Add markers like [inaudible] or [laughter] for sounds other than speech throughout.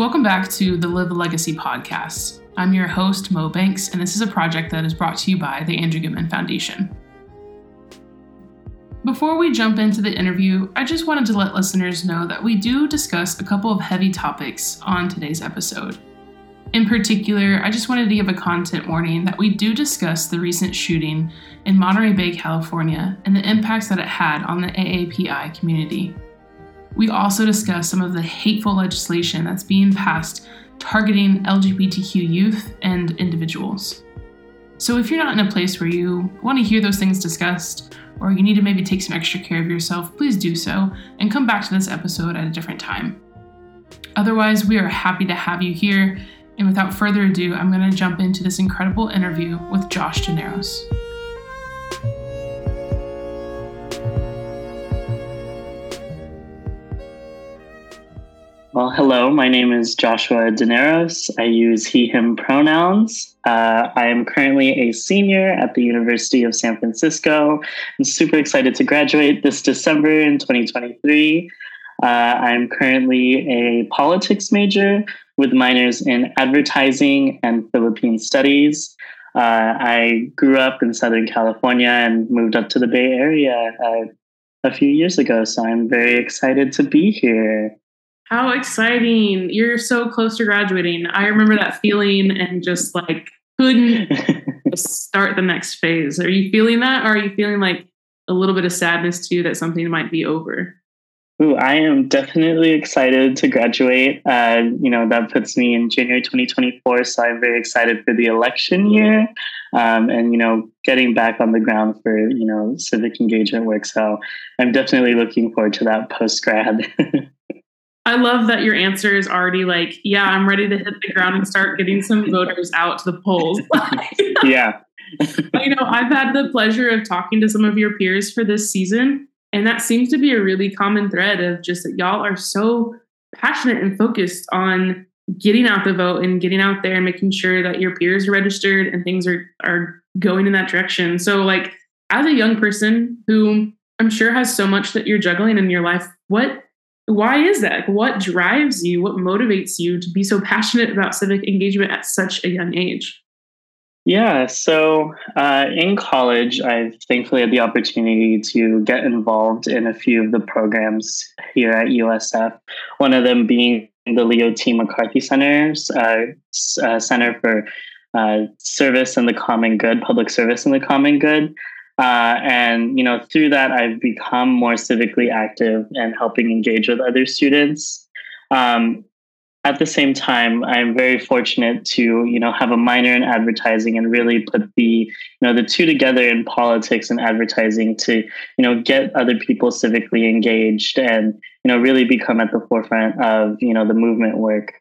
Welcome back to the Live a Legacy podcast. I'm your host, Mo Banks, and this is a project that is brought to you by the Andrew Goodman Foundation. Before we jump into the interview, I just wanted to let listeners know that we do discuss a couple of heavy topics on today's episode. In particular, I just wanted to give a content warning that we do discuss the recent shooting in Monterey Bay, California, and the impacts that it had on the AAPI community. We also discuss some of the hateful legislation that's being passed targeting LGBTQ youth and individuals. So, if you're not in a place where you want to hear those things discussed, or you need to maybe take some extra care of yourself, please do so and come back to this episode at a different time. Otherwise, we are happy to have you here. And without further ado, I'm going to jump into this incredible interview with Josh Dineros. Well, hello, my name is Joshua Dineros. I use he, him pronouns. Uh, I am currently a senior at the University of San Francisco. I'm super excited to graduate this December in 2023. Uh, I'm currently a politics major with minors in advertising and Philippine studies. Uh, I grew up in Southern California and moved up to the Bay Area uh, a few years ago, so I'm very excited to be here. How exciting. You're so close to graduating. I remember that feeling and just like couldn't [laughs] start the next phase. Are you feeling that? Or are you feeling like a little bit of sadness too that something might be over? Ooh, I am definitely excited to graduate. Uh, you know, that puts me in January 2024. So I'm very excited for the election year um, and, you know, getting back on the ground for, you know, civic engagement work. So I'm definitely looking forward to that post grad. [laughs] I love that your answer is already like, yeah, I'm ready to hit the ground and start getting some voters out to the polls. [laughs] yeah. [laughs] you know, I've had the pleasure of talking to some of your peers for this season, and that seems to be a really common thread of just that y'all are so passionate and focused on getting out the vote and getting out there and making sure that your peers are registered and things are are going in that direction. So like as a young person who I'm sure has so much that you're juggling in your life, what why is that? What drives you? What motivates you to be so passionate about civic engagement at such a young age? Yeah, so uh, in college, I've thankfully had the opportunity to get involved in a few of the programs here at USF. One of them being the Leo T. McCarthy Center's uh, uh, Center for uh, Service and the Common Good, Public Service and the Common Good. Uh, and you know, through that, I've become more civically active and helping engage with other students. Um, at the same time, I'm very fortunate to you know have a minor in advertising and really put the you know the two together in politics and advertising to you know get other people civically engaged and you know really become at the forefront of you know the movement work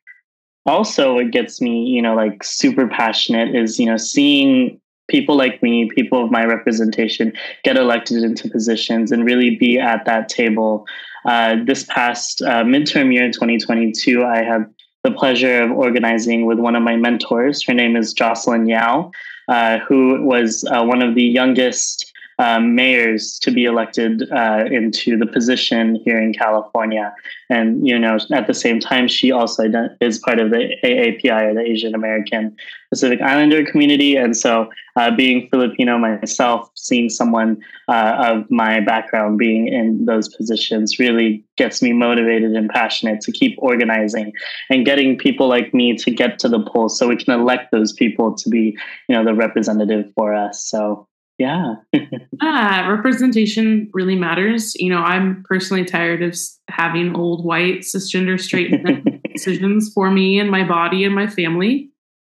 also what gets me you know like super passionate is you know seeing people like me, people of my representation, get elected into positions and really be at that table. Uh, this past uh, midterm year in 2022, I had the pleasure of organizing with one of my mentors. Her name is Jocelyn Yow, uh, who was uh, one of the youngest um, mayors to be elected uh, into the position here in California. And, you know, at the same time, she also is part of the AAPI or the Asian American Pacific Islander community. And so, uh, being Filipino myself, seeing someone uh, of my background being in those positions really gets me motivated and passionate to keep organizing and getting people like me to get to the polls so we can elect those people to be, you know, the representative for us. So, yeah. [laughs] yeah, representation really matters. You know, I'm personally tired of having old white cisgender straight [laughs] decisions for me and my body and my family.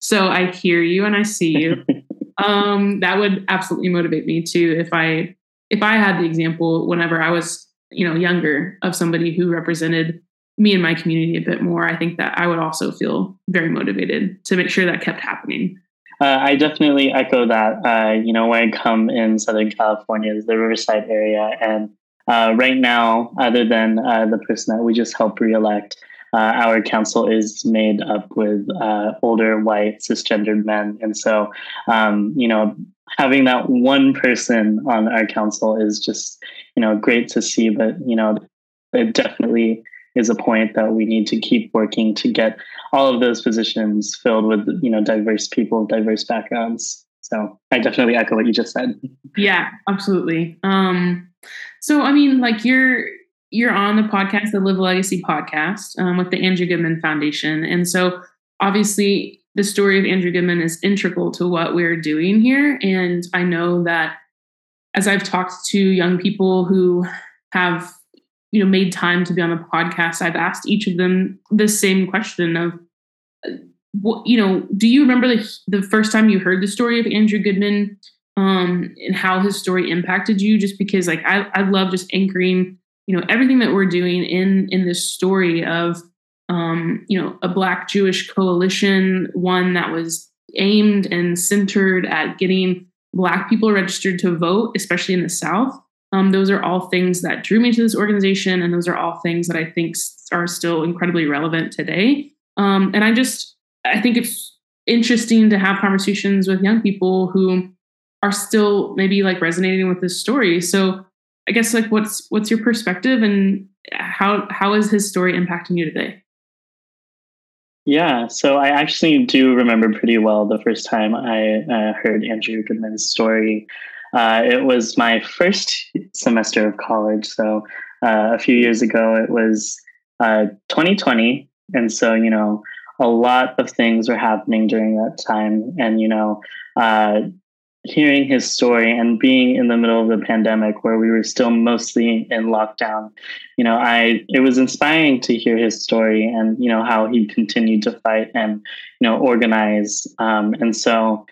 So I hear you and I see you. [laughs] um, that would absolutely motivate me too if I if I had the example whenever I was, you know, younger of somebody who represented me and my community a bit more, I think that I would also feel very motivated to make sure that kept happening. Uh, I definitely echo that. Uh, you know, when I come in Southern California, is the Riverside area, and uh, right now, other than uh, the person that we just helped reelect, uh, our council is made up with uh, older white cisgendered men, and so um, you know, having that one person on our council is just you know great to see. But you know, it definitely is a point that we need to keep working to get all of those positions filled with you know diverse people, diverse backgrounds. So I definitely echo what you just said. Yeah, absolutely. Um, so I mean, like you're you're on the podcast, the Live Legacy podcast, um, with the Andrew Goodman Foundation, and so obviously the story of Andrew Goodman is integral to what we're doing here. And I know that as I've talked to young people who have you know made time to be on the podcast, I've asked each of them the same question of what you know do you remember the the first time you heard the story of andrew goodman um and how his story impacted you? Just because like i i love just anchoring you know everything that we're doing in in this story of um you know a black jewish coalition one that was aimed and centered at getting black people registered to vote especially in the south um, those are all things that drew me to this organization and those are all things that i think are still incredibly relevant today um, and i just I think it's interesting to have conversations with young people who are still maybe like resonating with this story. So I guess like what's what's your perspective and how how is his story impacting you today? Yeah, so I actually do remember pretty well the first time I uh, heard Andrew Goodman's story. Uh, it was my first semester of college. So uh, a few years ago, it was 2020. Uh, and so, you know, a lot of things were happening during that time. And, you know, uh, hearing his story and being in the middle of the pandemic where we were still mostly in lockdown, you know, I it was inspiring to hear his story and, you know, how he continued to fight and, you know, organize. Um, and so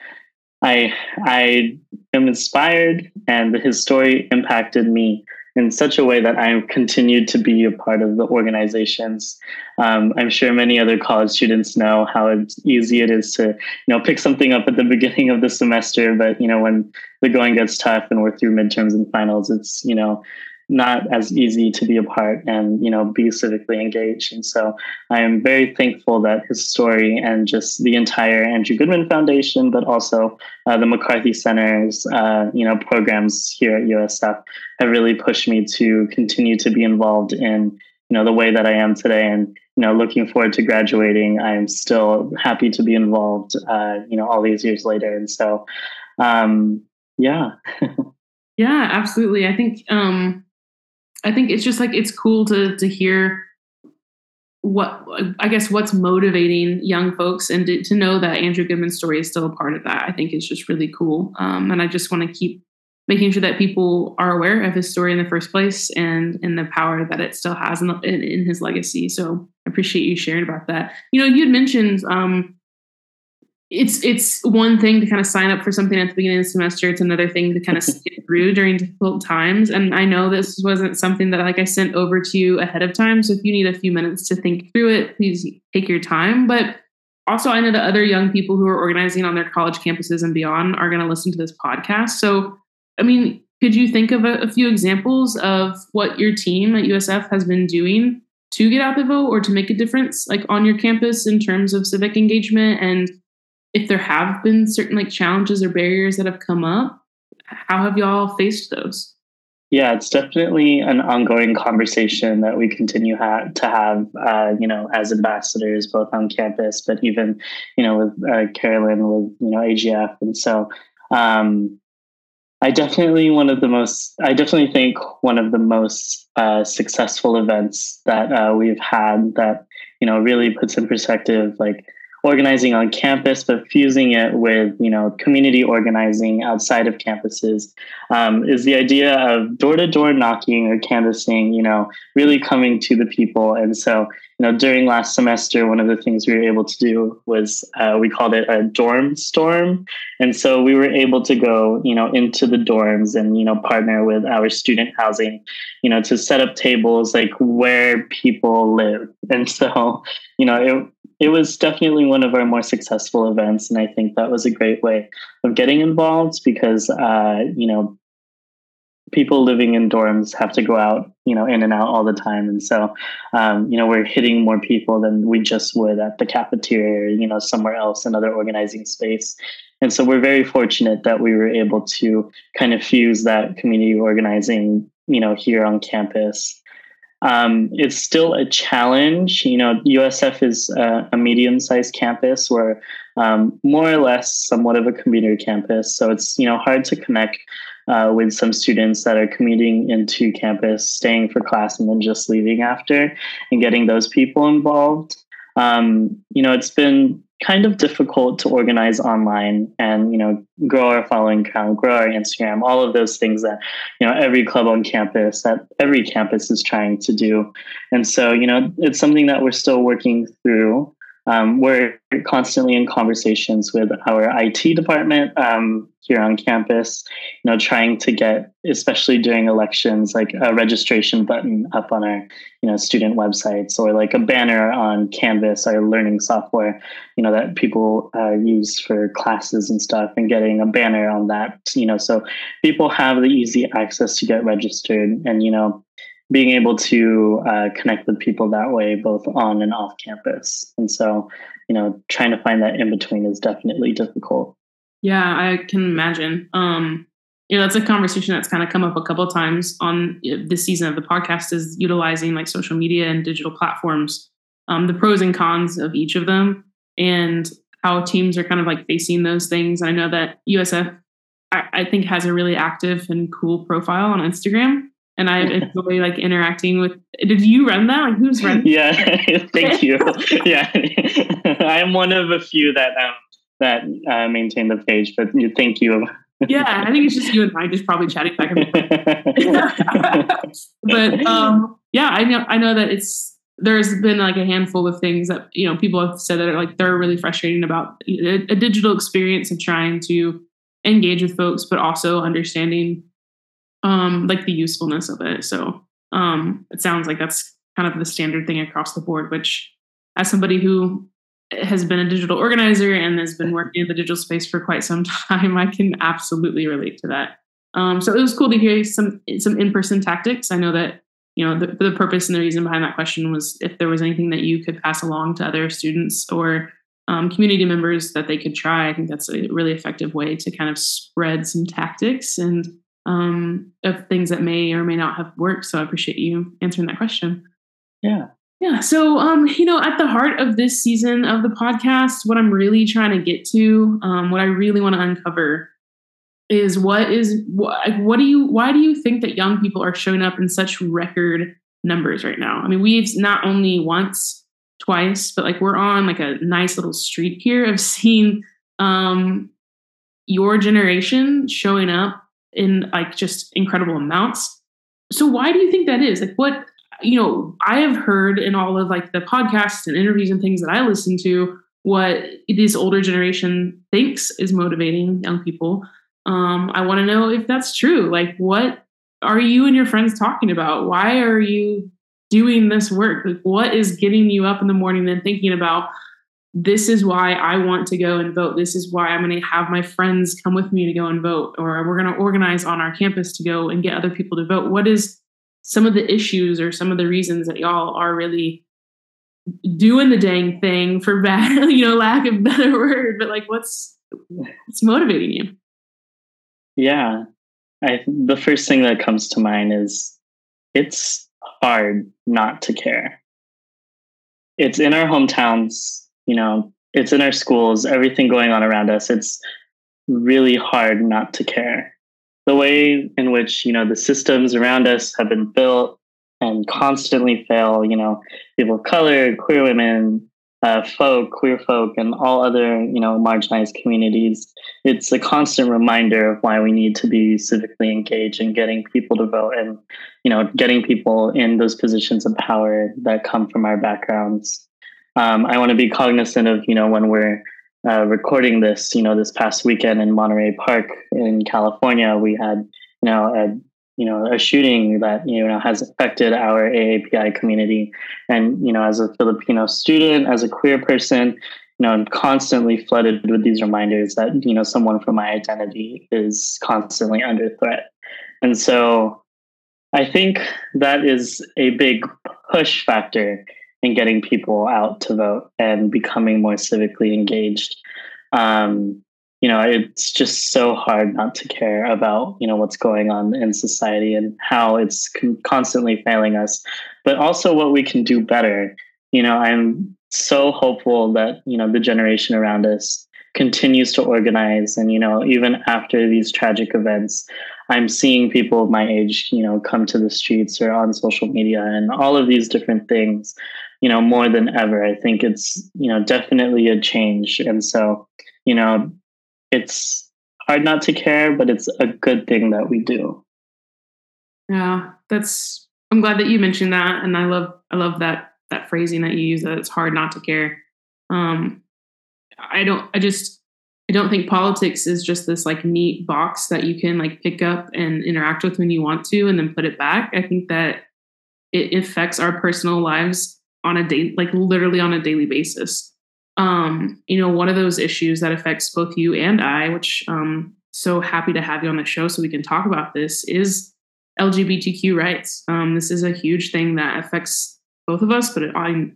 I I am inspired and his story impacted me in such a way that I continued to be a part of the organizations. Um, I'm sure many other college students know how easy it is to, you know, pick something up at the [laughs] beginning of the semester, but you know, when the going gets tough and we're through midterms and finals, it's you know, not as easy to be a part and you know be civically engaged. And so i am very thankful that his story and just the entire andrew goodman foundation but also uh, the mccarthy center's uh, you know programs here at usf have really pushed me to continue to be involved in you know the way that i am today. And you know looking forward to graduating i'm still happy to be involved uh, you know all these years later. And so um yeah. [laughs] Yeah absolutely. I think um I think it's just like it's cool to to hear what I guess what's motivating young folks and to, to, know that Andrew Goodman's story is still a part of that. I think is just really cool, um, and I just want to keep making sure that people are aware of his story in the first place and and the power that it still has in, the, in, in his legacy. So I appreciate you sharing about that. You know, you had mentioned um, it's it's one thing to kind of sign up for something at the beginning of the semester. It's another thing to kind of skip [laughs] through during difficult times. And I know this wasn't something that like I sent over to you ahead of time. So if you need a few minutes to think through it, please take your time. But also, I know that other young people who are organizing on their college campuses and beyond are going to listen to this podcast. So, I mean, could you think of a, a few examples of what your team at USF has been doing to get out the vote or to make a difference, like on your campus in terms of civic engagement and if there have been certain like challenges or barriers that have come up, how have y'all faced those? Yeah, it's definitely an ongoing conversation that we continue ha- to have, uh, you know, as ambassadors, both on campus, but even, you know, with uh, Carolyn, with, you know, AGF. And so um, I definitely, one of the most, I definitely think one of the most uh, successful events that uh, we've had that, you know, really puts in perspective, like, organizing on campus, but fusing it with you know community organizing outside of campuses um, is the idea of door to door knocking or canvassing. You know, really coming to the people. And so, you know, during last semester, one of the things we were able to do was uh, we called it a dorm storm. And so we were able to go, you know, into the dorms and you know partner with our student housing, you know, to set up tables like where people live. And so, you know, it it was definitely one of our more successful events and i think that was a great way of getting involved because uh, you know people living in dorms have to go out you know in and out all the time. And so um, you know we're hitting more people than we just would at the cafeteria or, you know somewhere else another organizing space. And so we're very fortunate that we were able to kind of fuse that community organizing you know here on campus Um, it's still a challenge. You know, USF is a, a medium-sized campus. We're um, more or less somewhat of a commuter campus, so it's you know hard to connect uh, with some students that are commuting into campus, staying for class, and then just leaving after, and getting those people involved. Um, you know, it's been kind of difficult to organize online and you know grow our following count grow our instagram all of those things that you know every club on campus that every campus is trying to do. And so you know it's something that we're still working through um, we're constantly in conversations with our IT department um, here on campus, you know, trying to get, especially during elections, like a registration button up on our, you know, student websites or like a banner on Canvas, our learning software, you know, that people uh, use for classes and stuff, and getting a banner on that, you know, so people have the easy access to get registered and, you know, being able to uh, connect with people that way, both on and off campus. And so, you know, trying to find that in between is definitely difficult. Yeah, I can imagine. Um, you know, that's a conversation that's kind of come up a couple times on this season of the podcast is utilizing like social media and digital platforms, um, the pros and cons of each of them, and how teams are kind of like facing those things. I know that USF, I, I think, has a really active and cool profile on Instagram and I enjoy like interacting with. Did you run that? Like, who's running? [laughs] Yeah, [laughs] thank you. [laughs] yeah, I'm one of a few that um, that uh, maintain the page, but thank you. yeah, I think it's just you and I just probably chatting back and forth. but um, yeah, I know I know that it's there's been like a handful of things that you know people have said that are like they're really frustrating about a, a digital experience of trying to engage with folks, but also understanding um, like the usefulness of it. So um, it sounds like that's kind of the standard thing across the board, which as somebody who has been a digital organizer and has been working in the digital space for quite some [laughs] time, I can absolutely relate to that. Um, so it was cool to hear some some in person tactics. I know that you know the, the purpose and the reason behind that question was if there was anything that you could pass along to other students or um, community members that they could try. I think that's a really effective way to kind of spread some tactics and um, of things that may or may not have worked. So I appreciate you answering that question. Yeah. Yeah. So, um, you know, at the heart of this season of the podcast, what I'm really trying to get to, um, what I really want to uncover is what is what, what do you why do you think that young people are showing up in such record numbers right now? I mean, we've not only once, twice, but like we're on like a nice little streak here of [laughs] seeing um your generation showing up in like just incredible amounts. So why do you think that is? Like what you know, I have heard in all of like the podcasts and interviews and things that I listen to what this older generation thinks is motivating young people. Um, I want to know if that's true. Like, what are you and your friends talking about? Why are you doing this work? Like, what is getting you up in the morning and thinking about this is why I want to go and vote. This is why I'm going to have my friends come with me to go and vote, or we're going to organize on our campus to go and get other people to vote. What is some of the issues or some of the reasons that y'all are really doing the dang thing for [laughs] you know, lack of better word, but like what's what's motivating you? Yeah. I the first thing that comes to mind is it's hard not to care. It's in our hometowns you know, it's in our schools, everything going on around us. It's really hard not to care. The way in which, you know, the systems around us have been built and constantly fail, you know, people of color, queer women, uh, folk, queer folk, and all other, you know, marginalized communities. It's a constant reminder of why we need to be civically engaged in getting people to vote and, you know, getting people in those positions of power that come from our backgrounds um, I want to be cognizant of, you know, when we're uh, recording this, you know, this past weekend in Monterey Park in California, we had, you know, a, you know, a shooting that, you know, has affected our AAPI community. And, you know, as a Filipino student, as a queer person, you know, I'm constantly flooded with these reminders that, you know, someone from my identity is constantly under threat. And so I think that is a big push factor and getting people out to vote and becoming more civically engaged. Um, you know, it's just so hard not to care about, you know, what's going on in society and how it's con- constantly failing us, but also what we can do better. You know, I'm so hopeful that, you know, the generation around us continues to organize. And, you know, even after these tragic events, I'm seeing people of my age, you know, come to the streets or on social media and all of these different things, you know, more than ever. I think it's, you know, definitely a change. And so, you know, it's hard not to care, but it's a good thing that we do. Yeah, that's I'm glad that you mentioned that. And I love I love that that phrasing that you use that it's hard not to care. Um I don't I just I don't think politics is just this like neat box that you can like pick up and interact with when you want to and then put it back. I think that it affects our personal lives on a day like literally on a daily basis. Um, you know, one of those issues that affects both you and I, which um so happy to have you on the show so we can talk about this is LGBTQ rights. Um, this is a huge thing that affects both of us, but it, I,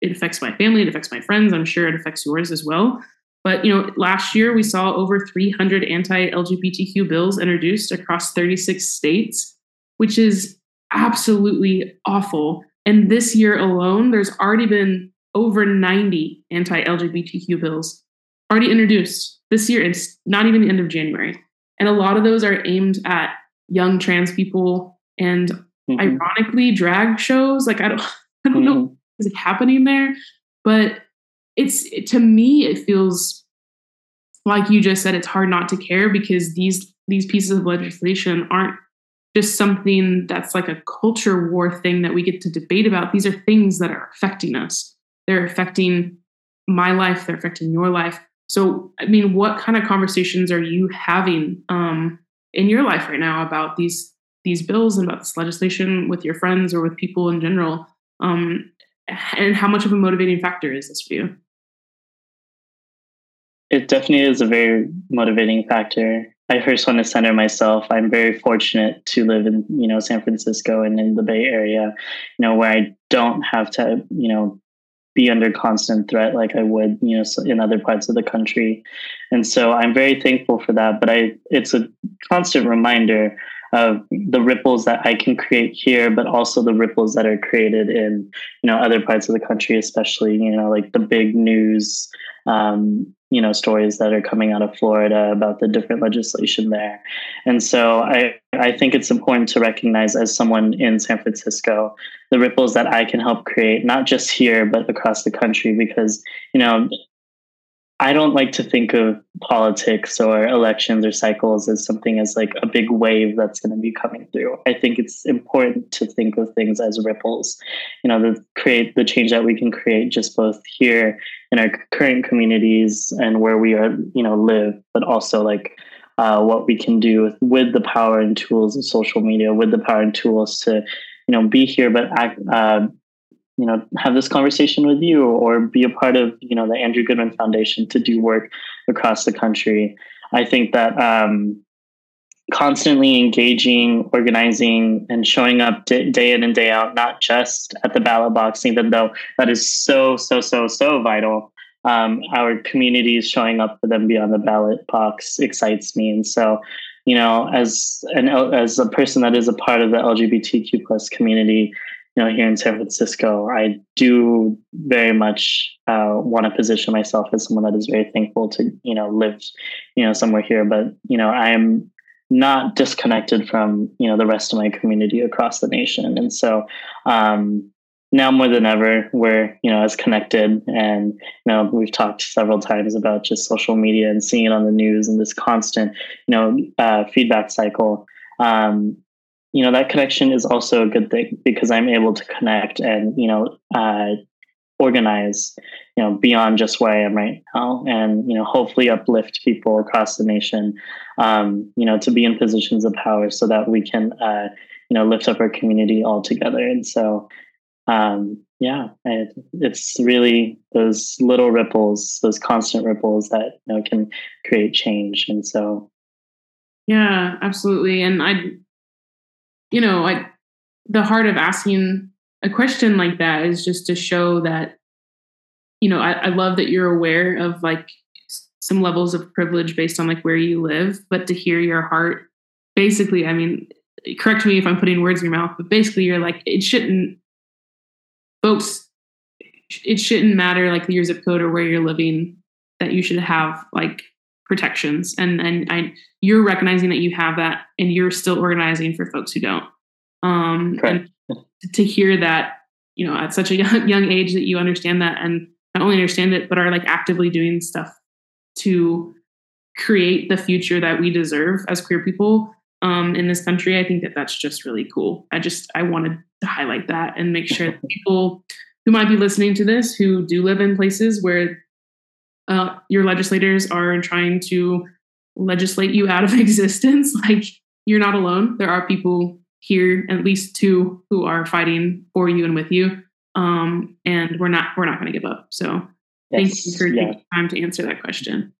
it affects my family, it affects my friends. I'm sure it affects yours as well. But you know, last year we saw over 300 anti-LGBTQ bills introduced across 36 states, which is absolutely awful. And this year alone, there's already been over 90 anti-LGBTQ bills already introduced this year. It's not even the end of January. And a lot of those are aimed at young trans people and mm-hmm. ironically drag shows. Like I don't [laughs] I don't mm-hmm. know what's happening there, but it's to me it feels like you just said it's hard not to care because these these pieces of legislation aren't just something that's like a culture war thing that we get to debate about. These are things that are affecting us. They're affecting my life, they're affecting your life. So, I mean, what kind of conversations are you having um, in your life right now about these these bills and about this legislation with your friends or with people in general? Um, and how much of a motivating factor is this for you? It definitely is a very motivating factor. I first want to center myself. I'm very fortunate to live in, you know, San Francisco and in the Bay Area, you know, where I don't have to, you know, be under constant threat like I would, you know, in other parts of the country. And so I'm very thankful for that. But I, it's a constant reminder of the ripples that I can create here, but also the ripples that are created in, you know, other parts of the country, especially, you know, like the big news, um, you know stories that are coming out of Florida about the different legislation there. And so I I think it's important to recognize as someone in San Francisco the ripples that I can help create not just here but across the country because you know I don't like to think of politics or elections or cycles as something as like a big wave that's going to be coming through. I think it's important to think of things as ripples, you know, to create the change that we can create just both here in our current communities and where we are, you know, live, but also like uh, what we can do with, with the power and tools of social media, with the power and tools to, you know, be here, but act, uh, you know have this conversation with you or be a part of you know the andrew goodman foundation to do work across the country. I think that um, constantly engaging organizing and showing up d- day in and day out not just at the ballot box even though that is so so so so vital um, our communities showing up for them beyond the ballot box excites me. And so you know as an as a person that is a part of the lgbtq plus community you know, here in San Francisco, I do very much uh, want to position myself as someone that is very thankful to, you know, live, you know, somewhere here. But, you know, I am not disconnected from, you know, the rest of my community across the nation. And so um, now more than ever, we're, you know, as connected. And, you know, we've talked several times about just social media and seeing it on the news and this constant, you know, uh, feedback cycle. Um, you know that connection is also a good thing because i'm able to connect and you know uh, organize you know beyond just where i am right now and you know hopefully uplift people across the nation um, you know to be in positions of power so that we can uh, you know lift up our community all together and so um, yeah it's really those little ripples those constant ripples that you know can create change. And so yeah absolutely. And i you know, like the heart of asking a question like that is just to show that, you know, I, I love that you're aware of like some levels of privilege based on like where you live, but to hear your heart, basically, I mean, correct me if I'm putting words in your mouth, but basically you're like, it shouldn't folks, it shouldn't matter like your zip code or where you're living that you should have like protections. And and I, you're recognizing that you have that and you're still organizing for folks who don't. Um and to hear that you know at such a [laughs] young, young age that you understand that and not only understand it but are like actively doing stuff to create the future that we deserve as queer people um, in this country i think that that's just really cool. I just i wanted to highlight that and make sure that [laughs] people who might be listening to this who do live in places where uh, your legislators are trying to legislate you out of [laughs] existence. Like you're not alone. There are people here at least two who are fighting for you and with you. Um, and we're not we're not going to give up. So yes, thank you for yeah. taking time to answer that question.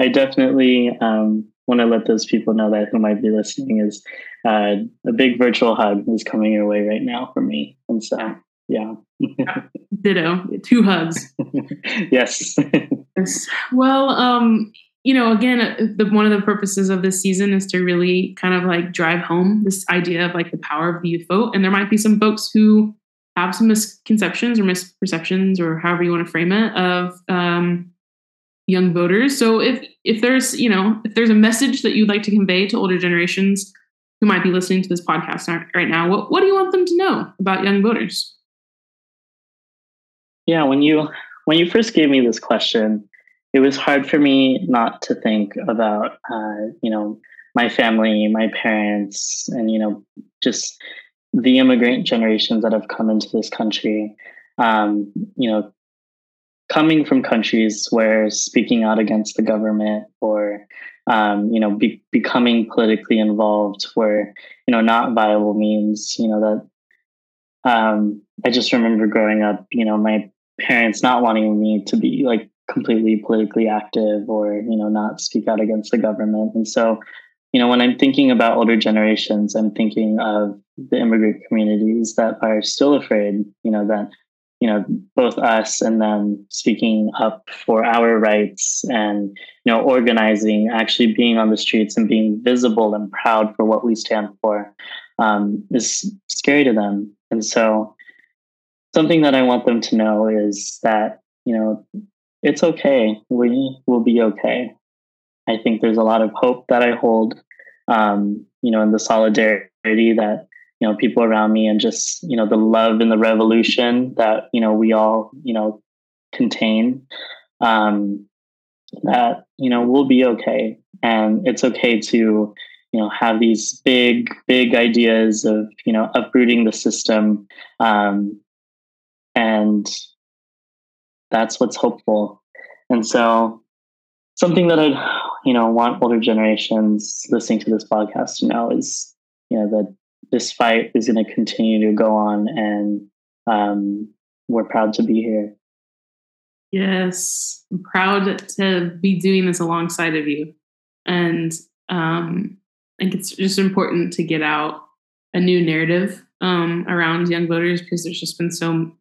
I definitely um, want to let those people know that who might be listening is uh, a big virtual hug is coming your way right now for me. And so yeah [laughs] ditto two hugs [laughs] yes yes well um you know, again, uh, the, one of the purposes of this season is to really kind of like drive home this idea of like the power of the youth vote. And there might be some folks who have some misconceptions or misperceptions or however you want to frame it of um, young voters. So if if there's you know if there's a message that you'd like to convey to older generations who might be listening to this podcast right now, what what do you want them to know about young voters? Yeah, when you when you first gave me this question, it was hard for me not to think about uh, you know my family my parents and you know just the immigrant generations that have come into this country. Um, you know coming from countries where speaking out against the government or um, you know be, becoming politically involved were you know not viable means you know that um, i just remember growing up you know my parents not wanting me to be like completely politically active or you know not speak out against the government. And so you know when i'm thinking about older generations i'm thinking of the immigrant communities that are still afraid you know that you know both us and them speaking up for our rights and you know organizing actually being on the streets and being visible and proud for what we stand for um, is scary to them. And so something that i want them to know is that you know it's okay. We will be okay. I think there's a lot of hope that I hold, um, you know, in the solidarity that, you know, people around me and just, you know, the love and the revolution that, you know, we all, you know, contain, um, that, you know, we'll be okay. And it's okay to, you know, have these big, big ideas of, you know, uprooting the system, um, and that's what's hopeful. And so something that I'd, you know, want older generations listening to this podcast to know is, you know, that this fight is going to continue to go on and um, we're proud to be here. Yes, I'm proud to be doing this alongside of you. And um, I think it's just important to get out a new narrative um, around young voters because there's just been so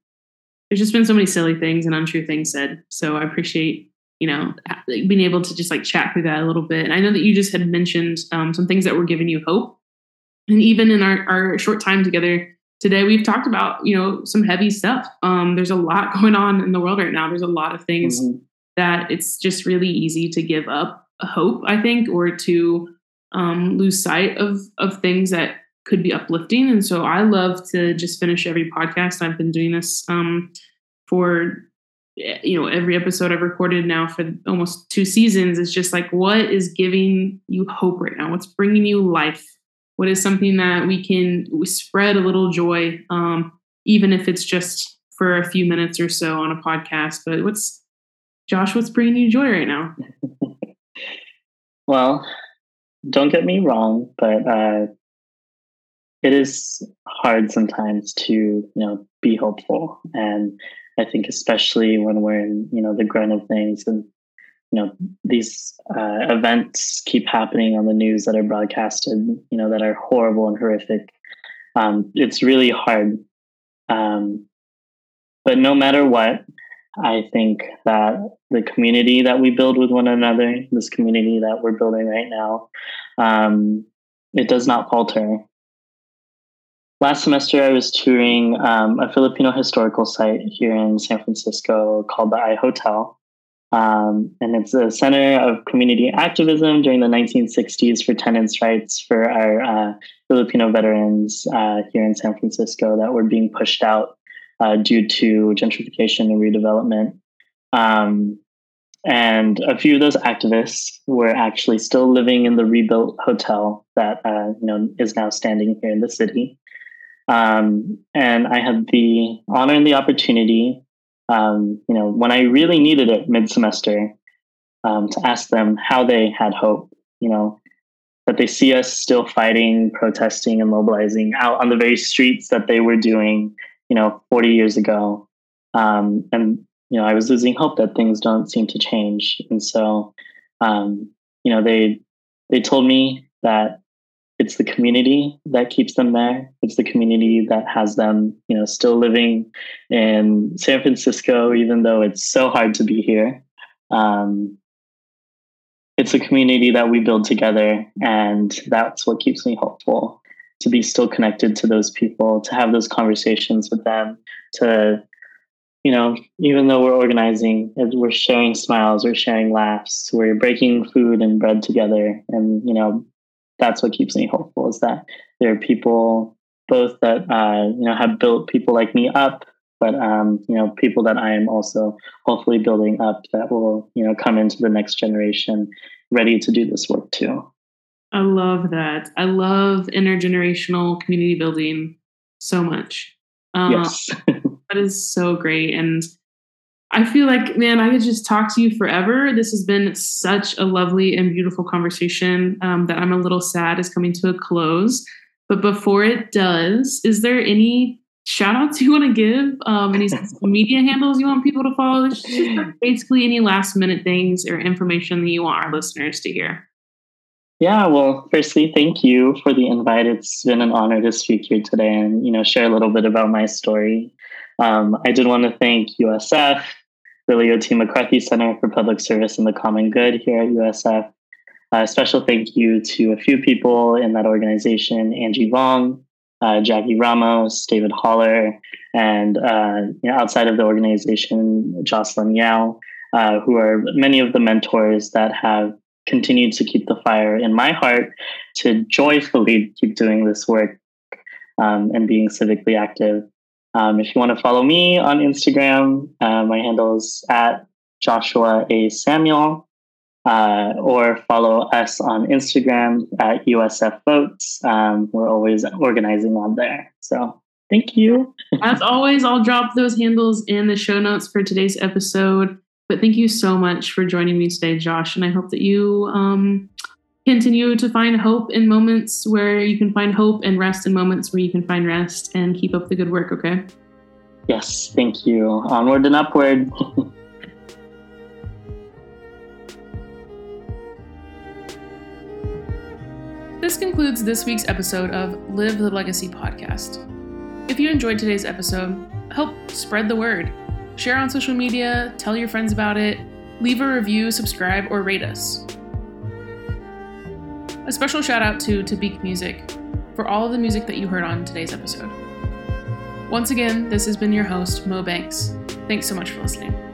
there's just been so many silly things and untrue things said. So I appreciate, you know, being able to just like chat through that a little bit. And I know that you just had mentioned um, some things that were giving you hope. And even in our, our short time together today, we've talked about, you know, some heavy stuff. Um, there's a lot [laughs] going on in the world right now. There's a lot of things mm-hmm. that it's just really easy to give up hope, I think, or to um, lose sight of of things that could be uplifting. And so I love to just finish every podcast. I've been doing this um, for you know every episode I've recorded now for almost two seasons. It's just like what is giving you hope right now? What's bringing you life? What is something that we can we spread a little joy, um, even if it's just for a few minutes or so on a podcast? But what's Josh? What's bringing you joy right now? [laughs] well, don't get me wrong, but uh, it is hard sometimes to you know be hopeful. And i think especially when we're in you know the grind of things and you know these uh, events keep happening on the news that are broadcasted you know that are horrible and horrific um, it's really hard. Um, but no matter what i think that the community that we build with one another this community that we're building right now um, it does not falter last semester I was touring um, a Filipino historical site here in San Francisco called the I Hotel. Um, and it's a center of community activism during the 1960s for tenants' rights for our uh, Filipino veterans uh, here in San Francisco that were being pushed out uh, due to gentrification and redevelopment. Um, and a few of those activists were actually still living in the rebuilt hotel that uh, you know is now standing here in the city. Um, and I had the honor and the opportunity, um, you know, when I really needed it mid semester, um, to ask them how they had hope. You know, that they see us still fighting, protesting, and mobilizing out on the very streets that they were doing, you know, 40 years ago. Um, and you know, I was losing hope that things don't seem to change. And so, um, you know, they they told me that it's the community that keeps them there. It's the community that has them, you know, still living in San Francisco, even though it's so hard to be here. Um, it's a community that we build together, and that's what keeps me hopeful to be still connected to those people, to have those conversations with them, to you know, even though we're organizing, we're sharing smiles, we're sharing laughs, we're breaking food and bread together. And, you know, that's what keeps me hopeful is that there are people both that, uh, you know, have built people like me up, but, um, you know, people that I am also hopefully building up that will, you know, come into the next generation ready to do this work too. I love that. I love intergenerational community building so much. Um, yes. [laughs] That is so great. And I feel like, man, I could just talk to you forever. This has been such a lovely and beautiful conversation um, that I'm a little sad is coming to a close. But before it does, is there any shout outs you want to give? Um, any [laughs] media handles you want people to follow? basically, any last minute things or information that you want our listeners to hear. Yeah, well, firstly, thank you for the invite. It's been an honor to speak here today and, you know, share a little bit about my story. Um, I did want to thank USF, Leo T. McCarthy Center for Public Service and the Common Good here at USF. A special thank you to a few people in that organization Angie Vong, uh, Jackie Ramos, David Holler, and uh, you know, outside of the organization, Jocelyn Yow, uh, who are many of the mentors that have continued to keep the fire in my heart to joyfully keep doing this work um, and being civically active. Um, if you want to follow me on Instagram, uh, my handle is at Joshua A. Samuel, uh, or follow us on Instagram at USF Votes. Um, we're always organizing on there. So thank you. [laughs] As always, I'll drop those handles in the show notes for today's episode. But thank you so much for joining me today, Josh. And I hope that you um, continue to find hope in moments where you can find hope and rest in moments where you can find rest and keep up the good work, okay? Yes, thank you. Onward and upward. [laughs] this concludes this week's episode of Live the Legacy podcast. If you enjoyed today's episode, help spread the word. Share on social media, tell your friends about it, leave a review, subscribe, or rate us. A special shout out to Tabik Music for all of the music that you heard on today's episode. Once again, this has been your host, Mo Banks. Thanks so much for listening.